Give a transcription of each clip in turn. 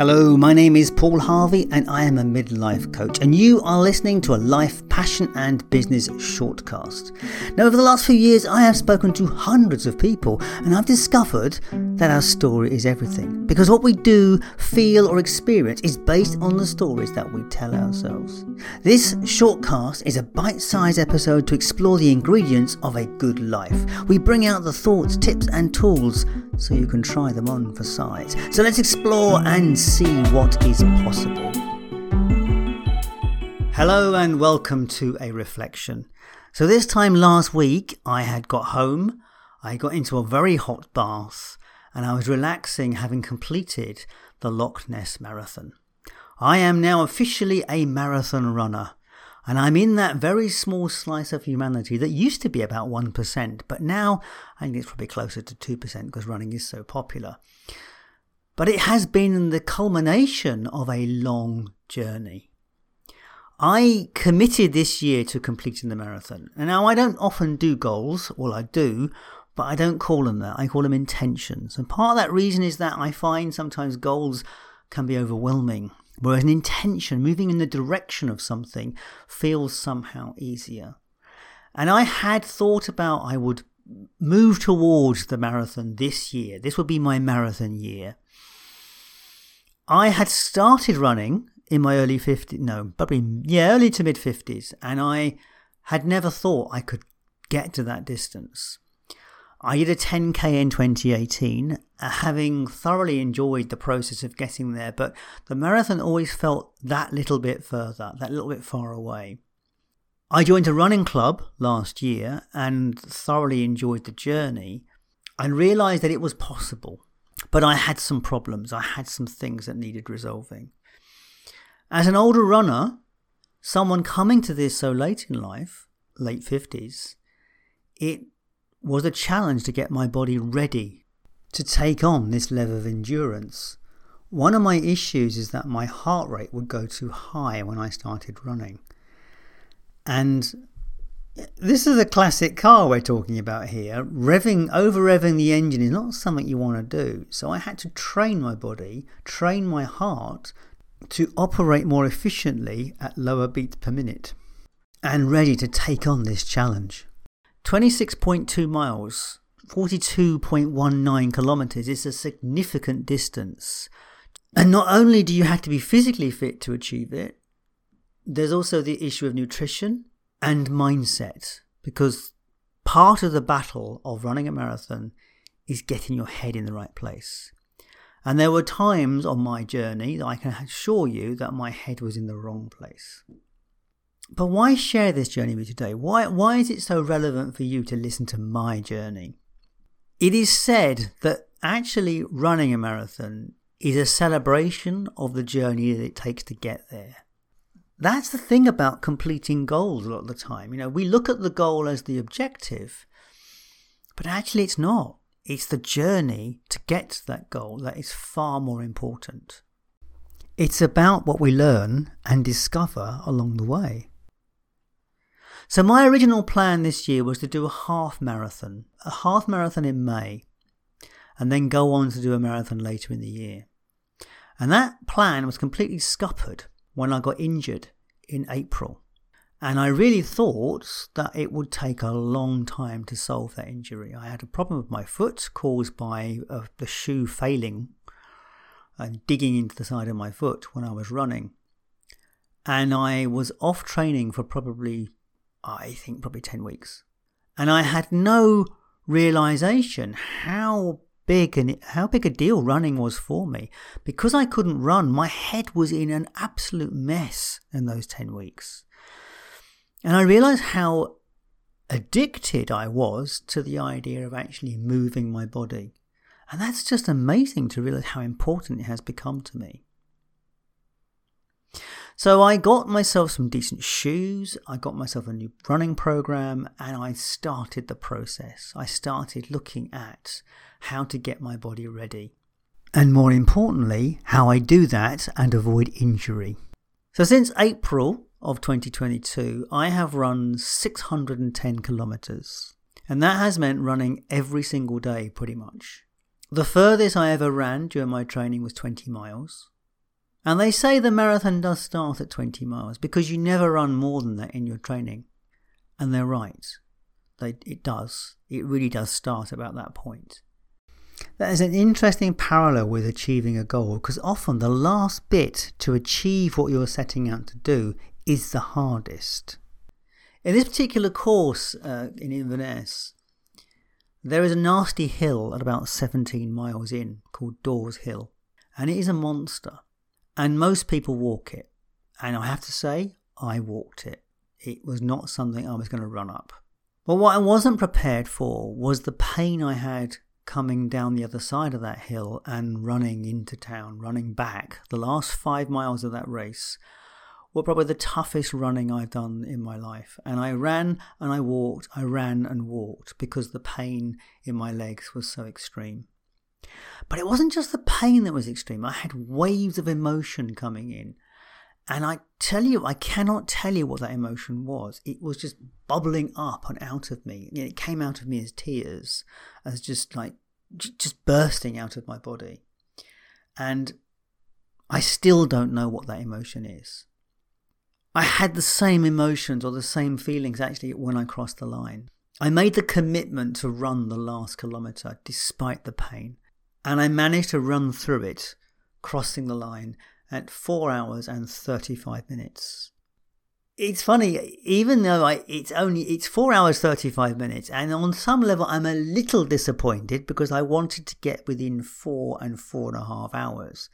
Hello, my name is Paul Harvey and I am a midlife coach, and you are listening to a life, passion, and business shortcast. Now, over the last few years, I have spoken to hundreds of people, and I've discovered that our story is everything because what we do, feel, or experience is based on the stories that we tell ourselves. This shortcast is a bite sized episode to explore the ingredients of a good life. We bring out the thoughts, tips, and tools so you can try them on for size. So let's explore and see what is possible. Hello and welcome to a reflection. So, this time last week, I had got home, I got into a very hot bath, and I was relaxing having completed the Loch Ness Marathon. I am now officially a marathon runner. And I'm in that very small slice of humanity that used to be about 1%, but now I think it's probably closer to 2% because running is so popular. But it has been the culmination of a long journey. I committed this year to completing the marathon. And now I don't often do goals, well, I do, but I don't call them that. I call them intentions. And part of that reason is that I find sometimes goals can be overwhelming Whereas an intention, moving in the direction of something, feels somehow easier. And I had thought about I would move towards the marathon this year. This would be my marathon year. I had started running in my early 50s, no, probably, yeah, early to mid 50s, and I had never thought I could get to that distance. I did a 10k in 2018, uh, having thoroughly enjoyed the process of getting there, but the marathon always felt that little bit further, that little bit far away. I joined a running club last year and thoroughly enjoyed the journey and realized that it was possible. But I had some problems, I had some things that needed resolving. As an older runner, someone coming to this so late in life, late 50s, it was a challenge to get my body ready to take on this level of endurance. One of my issues is that my heart rate would go too high when I started running. And this is a classic car we're talking about here. Revving, over revving the engine is not something you want to do. So I had to train my body, train my heart to operate more efficiently at lower beats per minute and ready to take on this challenge. 26.2 miles, 42.19 kilometers is a significant distance. And not only do you have to be physically fit to achieve it, there's also the issue of nutrition and mindset because part of the battle of running a marathon is getting your head in the right place. And there were times on my journey that I can assure you that my head was in the wrong place. But why share this journey with you today? Why, why is it so relevant for you to listen to my journey? It is said that actually running a marathon is a celebration of the journey that it takes to get there. That's the thing about completing goals a lot of the time. You know, we look at the goal as the objective, but actually it's not. It's the journey to get to that goal that is far more important. It's about what we learn and discover along the way. So my original plan this year was to do a half marathon, a half marathon in May, and then go on to do a marathon later in the year. And that plan was completely scuppered when I got injured in April. And I really thought that it would take a long time to solve that injury. I had a problem with my foot caused by uh, the shoe failing and digging into the side of my foot when I was running. And I was off training for probably I think probably 10 weeks. And I had no realization how big and how big a deal running was for me. Because I couldn't run, my head was in an absolute mess in those 10 weeks. And I realized how addicted I was to the idea of actually moving my body. And that's just amazing to realize how important it has become to me. So I got myself some decent shoes, I got myself a new running program, and I started the process. I started looking at how to get my body ready. And more importantly, how I do that and avoid injury. So since April of 2022, I have run 610 kilometers. And that has meant running every single day pretty much. The furthest I ever ran during my training was 20 miles. And they say the marathon does start at 20 miles because you never run more than that in your training. And they're right. They, it does. It really does start about that point. That is an interesting parallel with achieving a goal because often the last bit to achieve what you're setting out to do is the hardest. In this particular course uh, in Inverness, there is a nasty hill at about 17 miles in called Dores Hill, and it is a monster. And most people walk it. And I have to say, I walked it. It was not something I was going to run up. But what I wasn't prepared for was the pain I had coming down the other side of that hill and running into town, running back. The last five miles of that race were probably the toughest running I've done in my life. And I ran and I walked, I ran and walked because the pain in my legs was so extreme. But it wasn't just the pain that was extreme, I had waves of emotion coming in. And I tell you, I cannot tell you what that emotion was. It was just bubbling up and out of me. It came out of me as tears, as just like, just bursting out of my body. And I still don't know what that emotion is. I had the same emotions or the same feelings actually when I crossed the line. I made the commitment to run the last kilometre despite the pain, and I managed to run through it, crossing the line at 4 hours and 35 minutes. It's funny, even though I, it's only it's four hours thirty five minutes, and on some level I'm a little disappointed because I wanted to get within four and four and a half hours.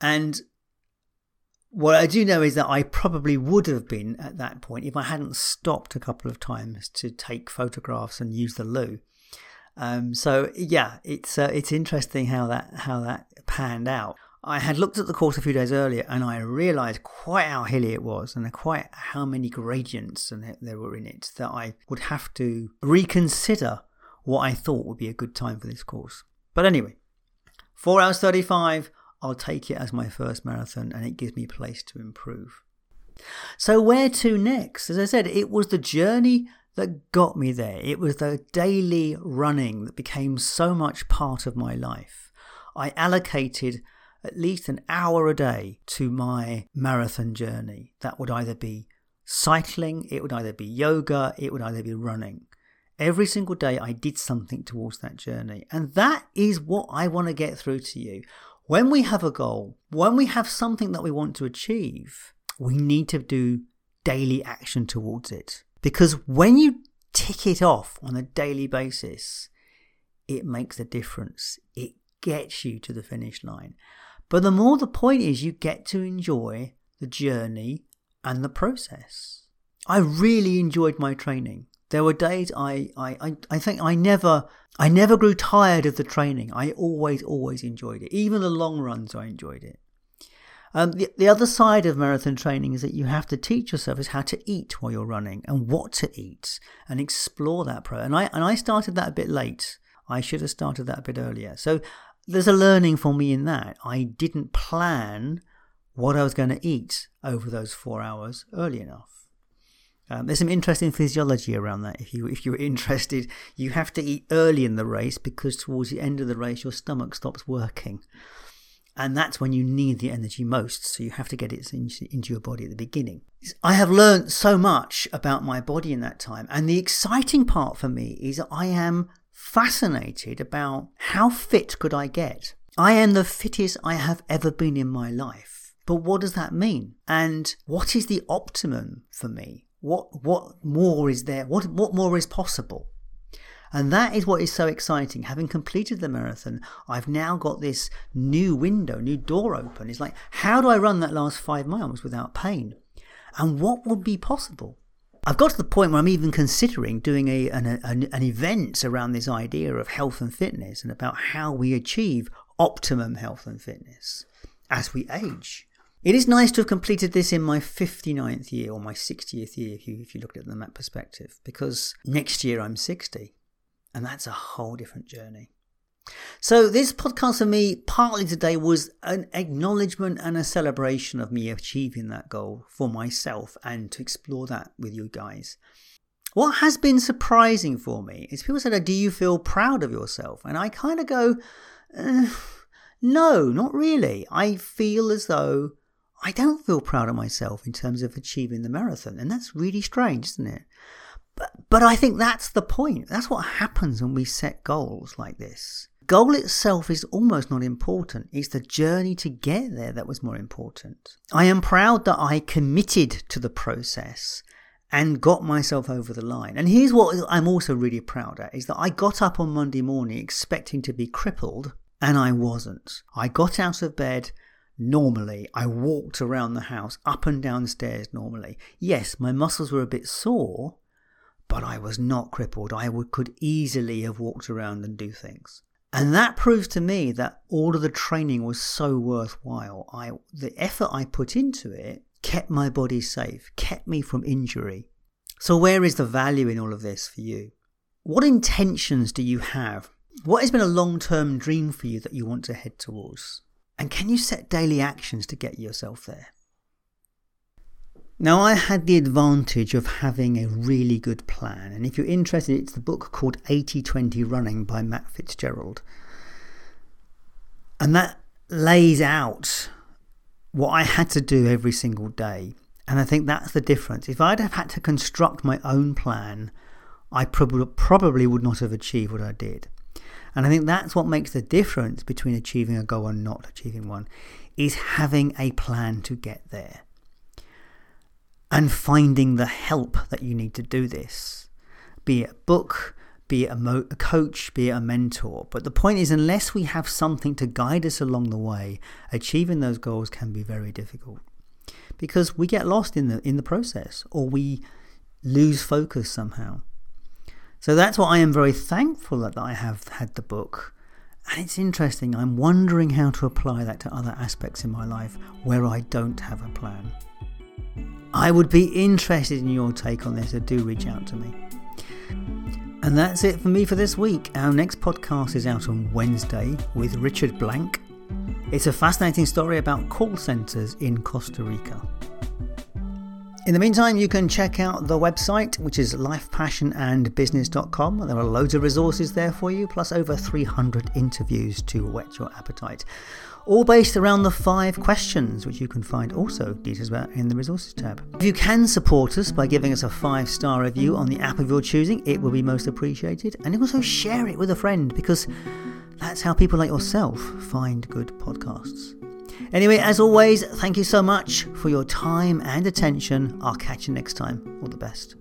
And what I do know is that I probably would have been at that point if I hadn't stopped a couple of times to take photographs and use the loo. Um, so yeah, it's uh, it's interesting how that how that panned out. I had looked at the course a few days earlier and I realised quite how hilly it was and quite how many gradients and there were in it that I would have to reconsider what I thought would be a good time for this course. But anyway, four hours thirty five. I'll take it as my first marathon and it gives me a place to improve. So, where to next? As I said, it was the journey that got me there. It was the daily running that became so much part of my life. I allocated at least an hour a day to my marathon journey. That would either be cycling, it would either be yoga, it would either be running. Every single day, I did something towards that journey. And that is what I want to get through to you. When we have a goal, when we have something that we want to achieve, we need to do daily action towards it. Because when you tick it off on a daily basis, it makes a difference. It gets you to the finish line. But the more the point is, you get to enjoy the journey and the process. I really enjoyed my training. There were days I, I, I, think I never I never grew tired of the training. I always, always enjoyed it. Even the long runs I enjoyed it. Um, the, the other side of marathon training is that you have to teach yourself is how to eat while you're running and what to eat and explore that pro. And I and I started that a bit late. I should have started that a bit earlier. So there's a learning for me in that. I didn't plan what I was going to eat over those four hours early enough. Um, there's some interesting physiology around that. If you if you're interested, you have to eat early in the race because towards the end of the race, your stomach stops working, and that's when you need the energy most. So you have to get it into, your body at the beginning. I have learned so much about my body in that time, and the exciting part for me is I am fascinated about how fit could I get. I am the fittest I have ever been in my life. But what does that mean? And what is the optimum for me? what what more is there? What what more is possible? And that is what is so exciting. Having completed the marathon, I've now got this new window, new door open. It's like, how do I run that last five miles without pain? And what would be possible? I've got to the point where I'm even considering doing a, an, an, an event around this idea of health and fitness and about how we achieve optimum health and fitness as we age. It is nice to have completed this in my 59th year or my 60th year if you, if you look at it from that perspective, because next year I'm 60, and that's a whole different journey. So, this podcast for me, partly today, was an acknowledgement and a celebration of me achieving that goal for myself and to explore that with you guys. What has been surprising for me is people said, Do you feel proud of yourself? And I kind of go, uh, No, not really. I feel as though I don't feel proud of myself in terms of achieving the marathon. And that's really strange, isn't it? But, but I think that's the point. That's what happens when we set goals like this. Goal itself is almost not important. It's the journey to get there that was more important. I am proud that I committed to the process and got myself over the line. And here's what I'm also really proud at is that I got up on Monday morning expecting to be crippled and I wasn't. I got out of bed normally. I walked around the house up and down the stairs normally. Yes, my muscles were a bit sore, but I was not crippled. I would, could easily have walked around and do things. And that proves to me that all of the training was so worthwhile. I, the effort I put into it kept my body safe, kept me from injury. So, where is the value in all of this for you? What intentions do you have? What has been a long term dream for you that you want to head towards? And can you set daily actions to get yourself there? Now, I had the advantage of having a really good plan, and if you're interested, it's the book called 80 20 Running by Matt Fitzgerald. And that lays out what I had to do every single day. And I think that's the difference. If I'd have had to construct my own plan, I prob- probably would not have achieved what I did. And I think that's what makes the difference between achieving a goal and not achieving one, is having a plan to get there and finding the help that you need to do this. Be it a book, be it a, mo- a, coach, be it a mentor. But the point is, unless we have something to guide us along the way, achieving those goals can be very difficult because we get lost in the in the process or we lose focus somehow. So that's why I am very thankful that I have had the book. And it's interesting, I'm wondering how to apply that to other aspects in my life where I don't have a plan. I would be interested in your take on this, so do reach out to me. And that's it for me for this week. Our next podcast is out on Wednesday with Richard Blank. It's a fascinating story about call centres in Costa Rica. In the meantime, you can check out the website, which is lifepassionandbusiness.com. There are loads of resources there for you, plus over 300 interviews to whet your appetite all based around the five questions, which you can find also details about in the resources tab. If you can support us by giving us a five star review on the app of your choosing, it will be most appreciated. And also share it with a friend because that's how people like yourself find good podcasts. Anyway, as always, thank you so much for your time and attention. I'll catch you next time. All the best.